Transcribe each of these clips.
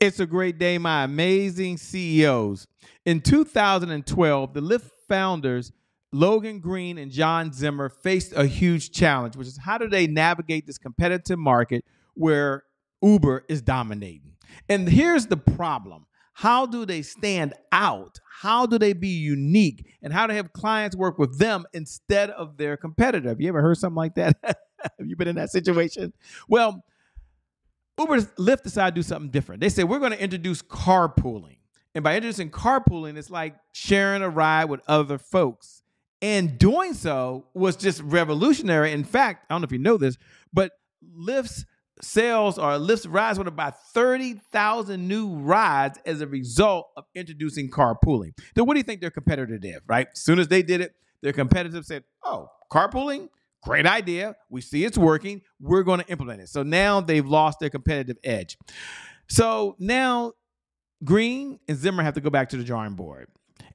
It's a great day, my amazing CEOs. In 2012, the Lyft founders, Logan Green and John Zimmer, faced a huge challenge, which is how do they navigate this competitive market where Uber is dominating? And here's the problem how do they stand out? How do they be unique? And how to have clients work with them instead of their competitor? Have you ever heard something like that? have you been in that situation? Well, Uber, Lyft decided to do something different. They said, we're going to introduce carpooling. And by introducing carpooling, it's like sharing a ride with other folks. And doing so was just revolutionary. In fact, I don't know if you know this, but Lyft's sales or Lyft's rides went by 30,000 new rides as a result of introducing carpooling. Then what do you think their competitor did, right? As soon as they did it, their competitor said, oh, carpooling? Great idea. We see it's working. We're going to implement it. So now they've lost their competitive edge. So now Green and Zimmer have to go back to the drawing board.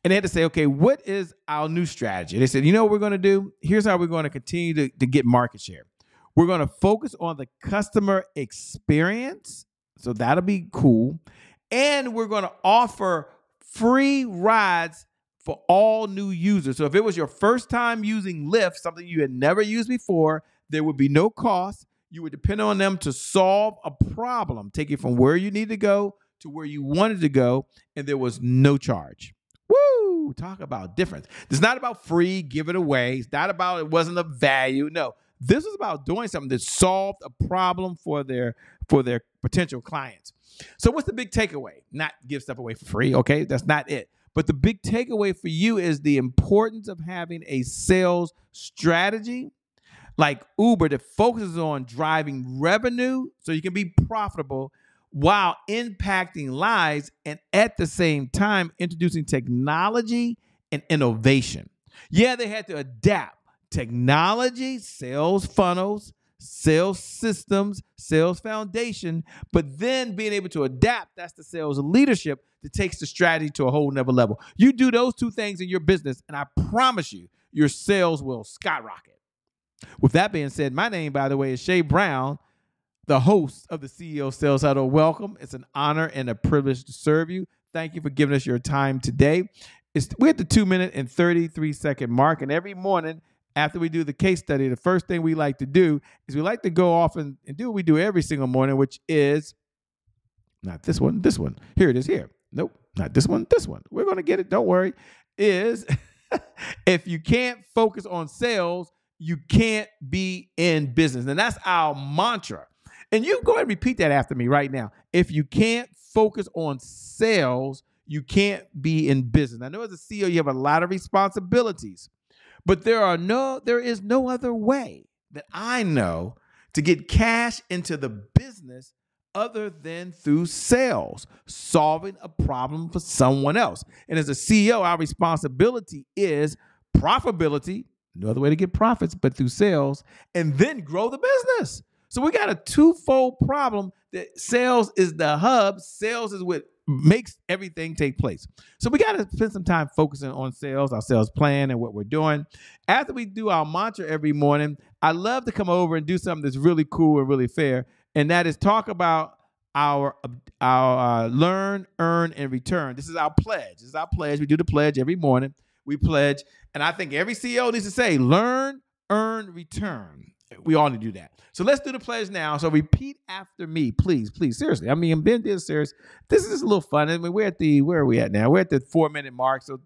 And they had to say, okay, what is our new strategy? They said, you know what we're going to do? Here's how we're going to continue to, to get market share. We're going to focus on the customer experience. So that'll be cool. And we're going to offer free rides for all new users. So if it was your first time using Lyft, something you had never used before, there would be no cost. You would depend on them to solve a problem, take it from where you need to go to where you wanted to go, and there was no charge. Woo! Talk about difference. It's not about free, give it away. It's not about it wasn't of value. No, this is about doing something that solved a problem for their for their potential clients. So what's the big takeaway? Not give stuff away for free, okay? That's not it. But the big takeaway for you is the importance of having a sales strategy like Uber that focuses on driving revenue so you can be profitable while impacting lives and at the same time introducing technology and innovation. Yeah, they had to adapt technology, sales funnels, sales systems, sales foundation, but then being able to adapt, that's the sales leadership that takes the strategy to a whole nother level. You do those two things in your business, and I promise you, your sales will skyrocket. With that being said, my name, by the way, is Che Brown, the host of the CEO Sales Huddle. Welcome. It's an honor and a privilege to serve you. Thank you for giving us your time today. It's, we're at the two minute and 33 second mark, and every morning after we do the case study, the first thing we like to do is we like to go off and, and do what we do every single morning, which is not this one, this one. Here it is here. Nope, not this one, this one. We're going to get it. Don't worry. Is if you can't focus on sales, you can't be in business. And that's our mantra. And you go and repeat that after me right now. If you can't focus on sales, you can't be in business. I know as a CEO, you have a lot of responsibilities. But there are no there is no other way that I know to get cash into the business other than through sales, solving a problem for someone else. And as a CEO, our responsibility is profitability, no other way to get profits but through sales, and then grow the business. So we got a twofold problem that sales is the hub, sales is what makes everything take place. So we got to spend some time focusing on sales, our sales plan, and what we're doing. After we do our mantra every morning, I love to come over and do something that's really cool and really fair, and that is talk about our our uh, learn, earn, and return. This is our pledge. This is our pledge. We do the pledge every morning. We pledge, and I think every CEO needs to say learn, earn, return. We all need to do that. So let's do the pledge now. So repeat after me, please, please. Seriously. I mean, I'm being this serious. This is a little fun. I mean, we're at the where are we at now? We're at the four minute mark. So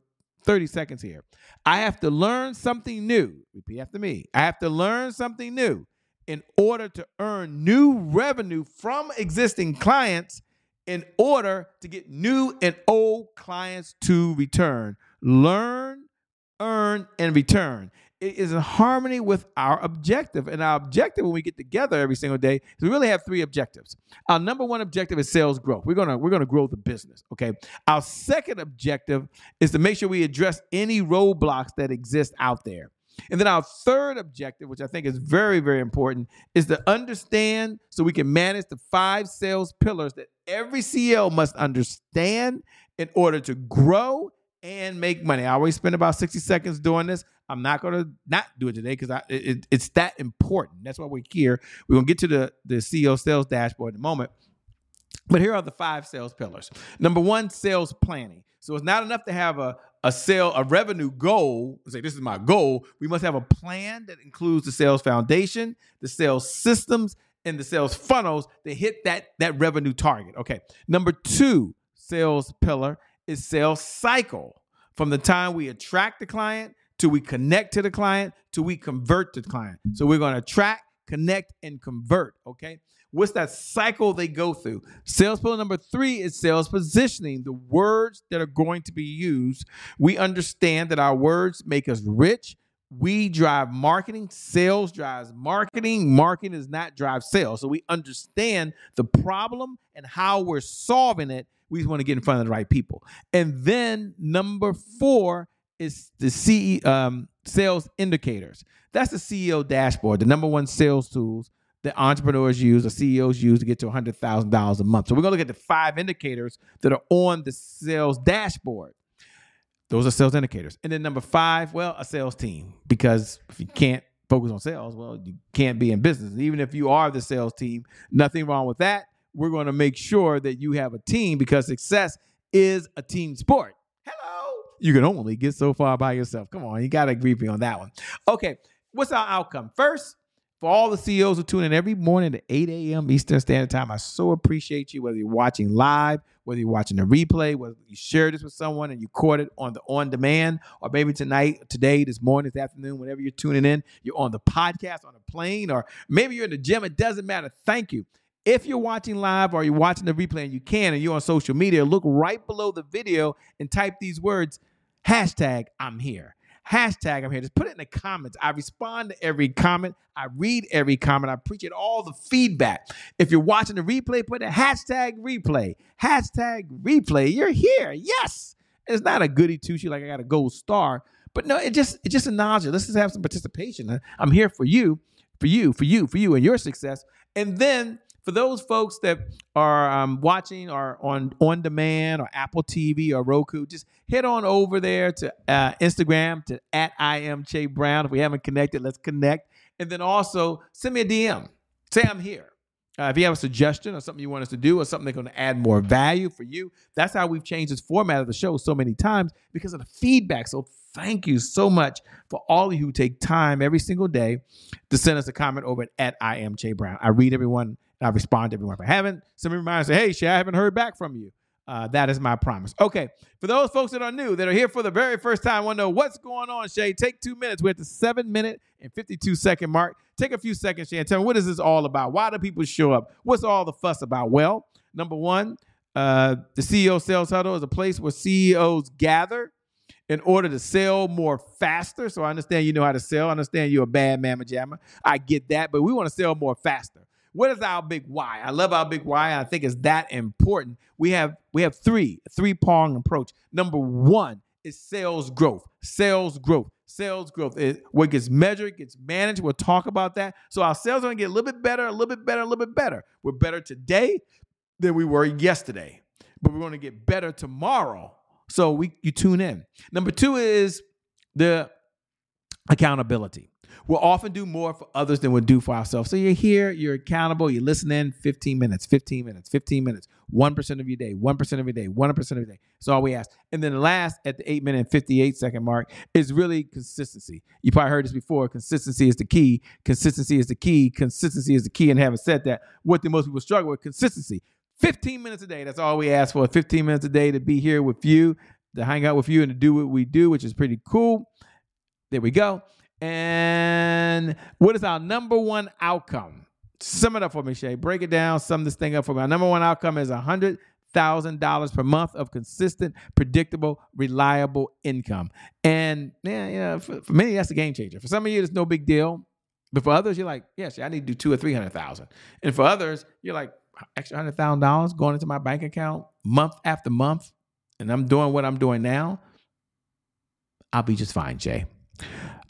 30 seconds here. I have to learn something new. Repeat after me. I have to learn something new in order to earn new revenue from existing clients in order to get new and old clients to return. Learn, earn, and return it is in harmony with our objective. And our objective when we get together every single day is we really have three objectives. Our number one objective is sales growth. We're gonna we're gonna grow the business. Okay. Our second objective is to make sure we address any roadblocks that exist out there. And then our third objective, which I think is very, very important, is to understand so we can manage the five sales pillars that every CEO must understand in order to grow and make money. I always spend about 60 seconds doing this. I'm not going to not do it today because it, it's that important. That's why we're here. We're going to get to the, the CEO sales dashboard in a moment. But here are the five sales pillars. Number one, sales planning. So it's not enough to have a, a sale, a revenue goal. Say, this is my goal. We must have a plan that includes the sales foundation, the sales systems, and the sales funnels to hit that, that revenue target. Okay. Number two, sales pillar is sales cycle. From the time we attract the client to we connect to the client to we convert the client. So we're going to attract, connect, and convert. Okay. What's that cycle they go through? Sales pillar number three is sales positioning, the words that are going to be used. We understand that our words make us rich. We drive marketing. Sales drives marketing. Marketing does not drive sales. So we understand the problem and how we're solving it. We just want to get in front of the right people. And then number four is the CE, um, sales indicators. That's the CEO dashboard, the number one sales tools that entrepreneurs use or CEOs use to get to $100,000 a month. So we're going to look at the five indicators that are on the sales dashboard. Those are sales indicators. And then number five, well, a sales team. Because if you can't focus on sales, well, you can't be in business. Even if you are the sales team, nothing wrong with that. We're going to make sure that you have a team because success is a team sport. Hello. You can only get so far by yourself. Come on, you got to agree with me on that one. Okay, what's our outcome? First, for all the CEOs who tune in every morning at 8 a.m. Eastern Standard Time, I so appreciate you, whether you're watching live, whether you're watching the replay, whether you share this with someone and you caught it on the on demand, or maybe tonight, today, this morning, this afternoon, whenever you're tuning in, you're on the podcast, on a plane, or maybe you're in the gym. It doesn't matter. Thank you. If you're watching live or you're watching the replay and you can and you're on social media, look right below the video and type these words hashtag I'm here hashtag I'm here. Just put it in the comments. I respond to every comment. I read every comment. I appreciate all the feedback. If you're watching the replay, put a hashtag replay. Hashtag replay. You're here. Yes. It's not a goody two shoe like I got a gold star, but no, it just it just acknowledges. Let's just have some participation. I'm here for you, for you, for you, for you, and your success. And then for those folks that are um, watching or on on demand or Apple TV or Roku, just head on over there to uh, Instagram to at I am Che Brown. If we haven't connected, let's connect. And then also send me a DM. Say I'm here. Uh, if you have a suggestion or something you want us to do or something that's going to add more value for you, that's how we've changed this format of the show so many times because of the feedback. So thank you so much for all of you who take time every single day to send us a comment over at, at I am Che Brown. I read everyone I respond to everyone. If I haven't, reminds me, hey, Che, I haven't heard back from you. Uh, that is my promise. Okay, for those folks that are new, that are here for the very first time, want to know what's going on, Che, take two minutes. We're at the seven minute and 52 second mark. Take a few seconds, Che, and tell me what is this all about? Why do people show up? What's all the fuss about? Well, number one, uh, the CEO Sales Huddle is a place where CEOs gather in order to sell more faster. So I understand you know how to sell. I understand you're a bad mamma jamma. I get that, but we want to sell more faster. What is our big why? I love our big why. I think it's that important. We have we have three three prong approach. Number one is sales growth. Sales growth. Sales growth. It, what gets measured gets managed. We'll talk about that. So our sales are gonna get a little bit better, a little bit better, a little bit better. We're better today than we were yesterday, but we're gonna get better tomorrow. So we you tune in. Number two is the accountability. We'll often do more for others than we'll do for ourselves. So you're here, you're accountable, you're listening 15 minutes, 15 minutes, 15 minutes, 1% of your day, 1% of your day, 1% of your day. That's all we ask. And then the last at the 8 minute and 58 second mark is really consistency. You probably heard this before. Consistency is the key. Consistency is the key. Consistency is the key. And having said that, what do most people struggle with? Consistency. 15 minutes a day. That's all we ask for. 15 minutes a day to be here with you, to hang out with you, and to do what we do, which is pretty cool. There we go. And what is our number one outcome? Sum it up for me, Che. Break it down, sum this thing up for me. Our number one outcome is a hundred thousand dollars per month of consistent, predictable, reliable income. And yeah, you know, for, for many, that's a game changer. For some of you, it's no big deal. But for others, you're like, yes, I need to do two or three hundred thousand. And for others, you're like, extra hundred thousand dollars going into my bank account month after month, and I'm doing what I'm doing now. I'll be just fine, Jay.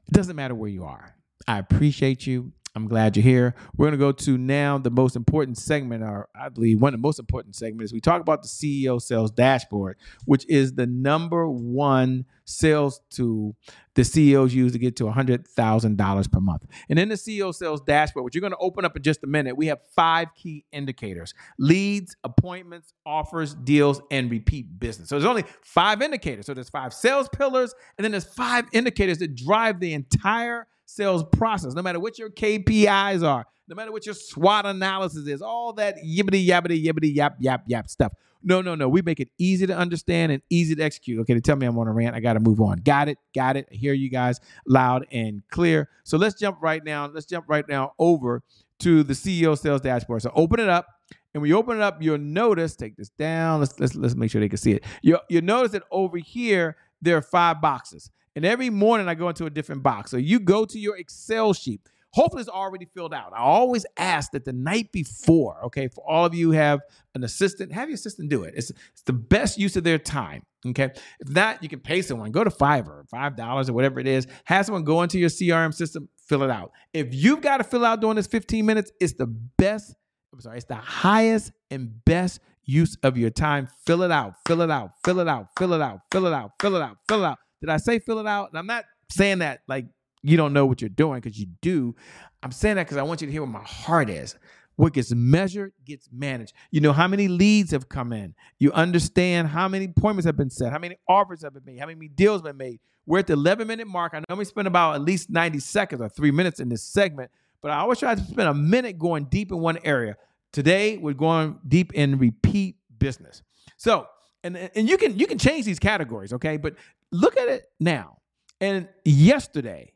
It doesn't matter where you are. I appreciate you. I'm glad you're here. We're going to go to now the most important segment, or I believe one of the most important segments. We talk about the CEO Sales Dashboard, which is the number one sales to the CEOs use to get to $100,000 per month. And in the CEO sales dashboard, which you're going to open up in just a minute, we have five key indicators leads, appointments, offers, deals, and repeat business. So there's only five indicators. So there's five sales pillars, and then there's five indicators that drive the entire sales process, no matter what your KPIs are, no matter what your SWOT analysis is, all that yibbity yabbity yibbity yap yap yap stuff. No, no, no. We make it easy to understand and easy to execute. Okay, to tell me I'm on a rant, I got to move on. Got it, got it. I hear you guys loud and clear. So let's jump right now. Let's jump right now over to the CEO sales dashboard. So open it up. And when you open it up, you'll notice, take this down. Let's let's let's make sure they can see it. You you'll notice that over here there are five boxes. And every morning I go into a different box. So you go to your Excel sheet. Hopefully it's already filled out. I always ask that the night before, okay, for all of you have an assistant, have your assistant do it. It's, it's the best use of their time. Okay. If not, you can pay someone. Go to Fiverr, five dollars or whatever it is. Have someone go into your CRM system, fill it out. If you've got to fill out during this 15 minutes, it's the best. I'm sorry, it's the highest and best use of your time. Fill it out, fill it out, fill it out, fill it out, fill it out, fill it out, fill it out. Did I say fill it out? And I'm not saying that like you don't know what you're doing because you do. I'm saying that because I want you to hear what my heart is. What gets measured gets managed. You know how many leads have come in. You understand how many appointments have been set, how many offers have been made, how many deals have been made. We're at the 11 minute mark. I know we spend about at least 90 seconds or three minutes in this segment, but I always try to spend a minute going deep in one area. Today, we're going deep in repeat business. So, and, and you can you can change these categories, okay? But look at it now. And yesterday,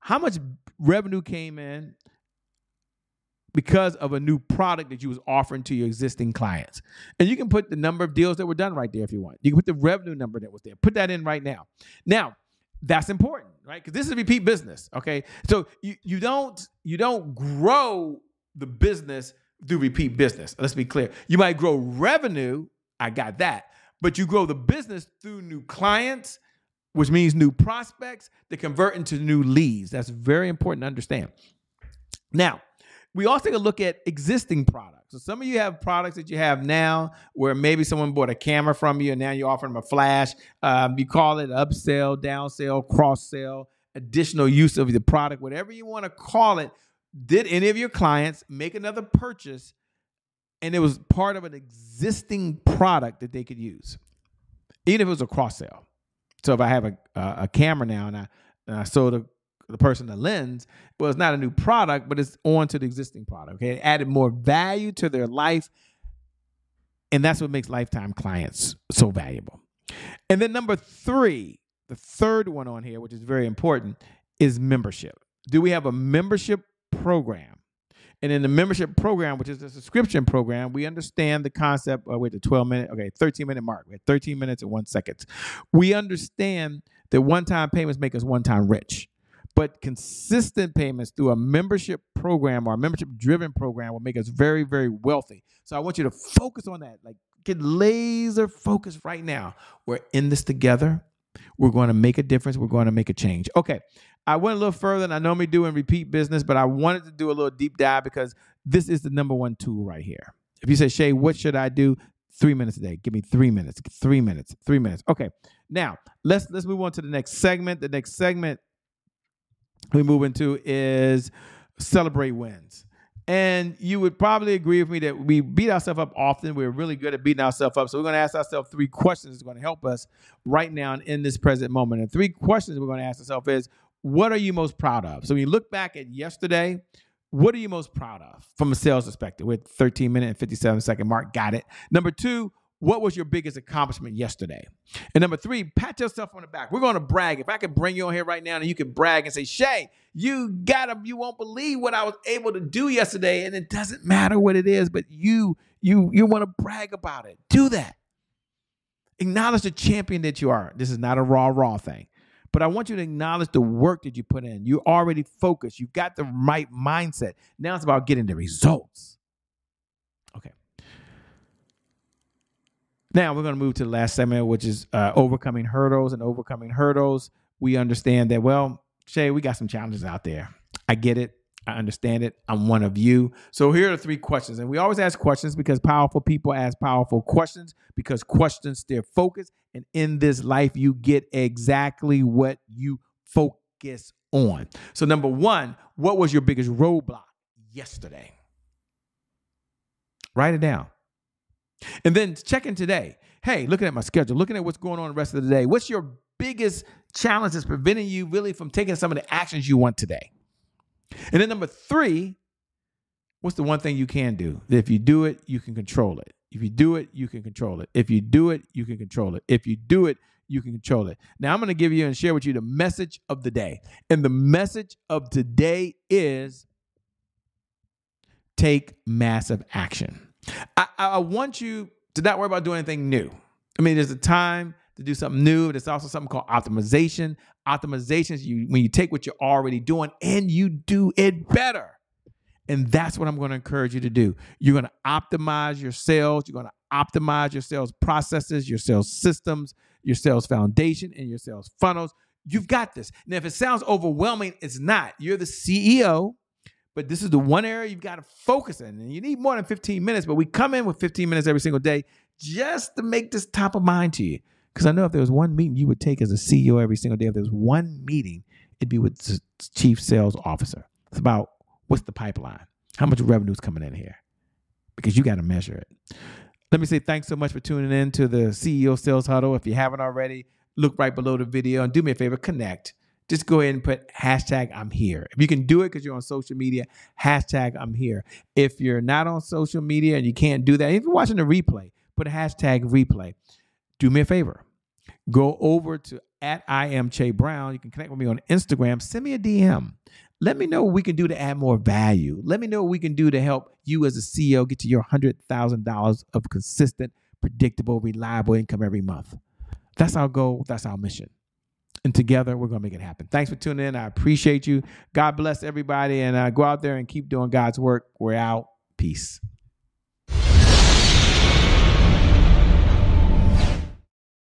how much revenue came in because of a new product that you was offering to your existing clients. And you can put the number of deals that were done right there if you want. You can put the revenue number that was there. Put that in right now. Now, that's important, right? Because this is repeat business. Okay. So you, you don't you don't grow the business through repeat business. Let's be clear. You might grow revenue. I got that. But you grow the business through new clients which means new prospects that convert into new leads. That's very important to understand. Now, we also take a look at existing products. So some of you have products that you have now where maybe someone bought a camera from you and now you're offering them a flash. Um, you call it upsell, downsell, cross sell, additional use of the product, whatever you want to call it. Did any of your clients make another purchase and it was part of an existing product that they could use, even if it was a cross sell? So if I have a a, camera now and I and I sold a, the person the lens, well, it's not a new product, but it's on to the existing product. Okay, it added more value to their life, and that's what makes lifetime clients so valuable. And then number three, the third one on here, which is very important, is membership. Do we have a membership program? And in the membership program, which is a subscription program, we understand the concept. Oh, wait, the 12 minute, okay, 13 minute mark. We had 13 minutes and one second. We understand that one time payments make us one time rich. But consistent payments through a membership program or a membership driven program will make us very, very wealthy. So I want you to focus on that. Like, get laser focused right now. We're in this together. We're going to make a difference. We're going to make a change. Okay. I went a little further than I normally do in repeat business, but I wanted to do a little deep dive because this is the number one tool right here. If you say, Che, what should I do? Three minutes a day. Give me three minutes. Three minutes. Three minutes. Okay. Now let's let's move on to the next segment. The next segment we move into is celebrate wins. And you would probably agree with me that we beat ourselves up often. We're really good at beating ourselves up. So we're going to ask ourselves three questions that's going to help us right now in this present moment. And three questions we're going to ask ourselves is what are you most proud of? So when you look back at yesterday, what are you most proud of from a sales perspective with 13 minute and 57 second mark? Got it. Number two, what was your biggest accomplishment yesterday? And number three, pat yourself on the back. We're going to brag. If I could bring you on here right now and you could brag and say, Che, you got to, you won't believe what I was able to do yesterday. And it doesn't matter what it is, but you, you, you want to brag about it. Do that. Acknowledge the champion that you are. This is not a raw, raw thing. But I want you to acknowledge the work that you put in. You're already focused. You've got the right mindset. Now it's about getting the results. Okay. Now we're going to move to the last segment, which is uh, overcoming hurdles and overcoming hurdles. We understand that, well, Che, we got some challenges out there. I get it. I understand it. I'm one of you. So here are three questions. And we always ask questions because powerful people ask powerful questions because questions steer focus. And in this life, you get exactly what you focus on. So, number one, what was your biggest roadblock yesterday? Write it down. And then checking today. Hey, looking at my schedule, looking at what's going on the rest of the day. What's your biggest challenge that's preventing you really from taking some of the actions you want today? And then number three, what's the one thing you can do? If you do it, you can control it. If you do it, you can control it. If you do it, you can control it. If you do it, you can control it. Now, I'm going to give you and share with you the message of the day. And the message of today is take massive action. I, I want you to not worry about doing anything new. I mean, there's a time to do something new. There's also something called optimization. Optimization is you when you take what you're already doing and you do it better. And that's what I'm going to encourage you to do. You're going to optimize your sales. You're going to optimize your sales processes, your sales systems, your sales foundation, and your sales funnels. You've got this. Now, if it sounds overwhelming, it's not. You're the CEO, but this is the one area you've got to focus in. And you need more than 15 minutes, but we come in with 15 minutes every single day just to make this top of mind to you. Because I know if there was one meeting you would take as a CEO every single day, if there was one meeting, it'd be with the chief sales officer. It's about what's the pipeline? How much revenue is coming in here? Because you got to measure it. Let me say thanks so much for tuning in to the CEO Sales Huddle. If you haven't already, look right below the video and do me a favor, connect. Just go ahead and put hashtag I'm here. If you can do it because you're on social media, hashtag I'm here. If you're not on social media and you can't do that, if you're watching the replay, put a hashtag replay do me a favor. Go over to at I am Che Brown. You can connect with me on Instagram. Send me a DM. Let me know what we can do to add more value. Let me know what we can do to help you as a CEO get to your $100,000 of consistent, predictable, reliable income every month. That's our goal. That's our mission. And together, we're going to make it happen. Thanks for tuning in. I appreciate you. God bless everybody. And uh, go out there and keep doing God's work. We're out. Peace.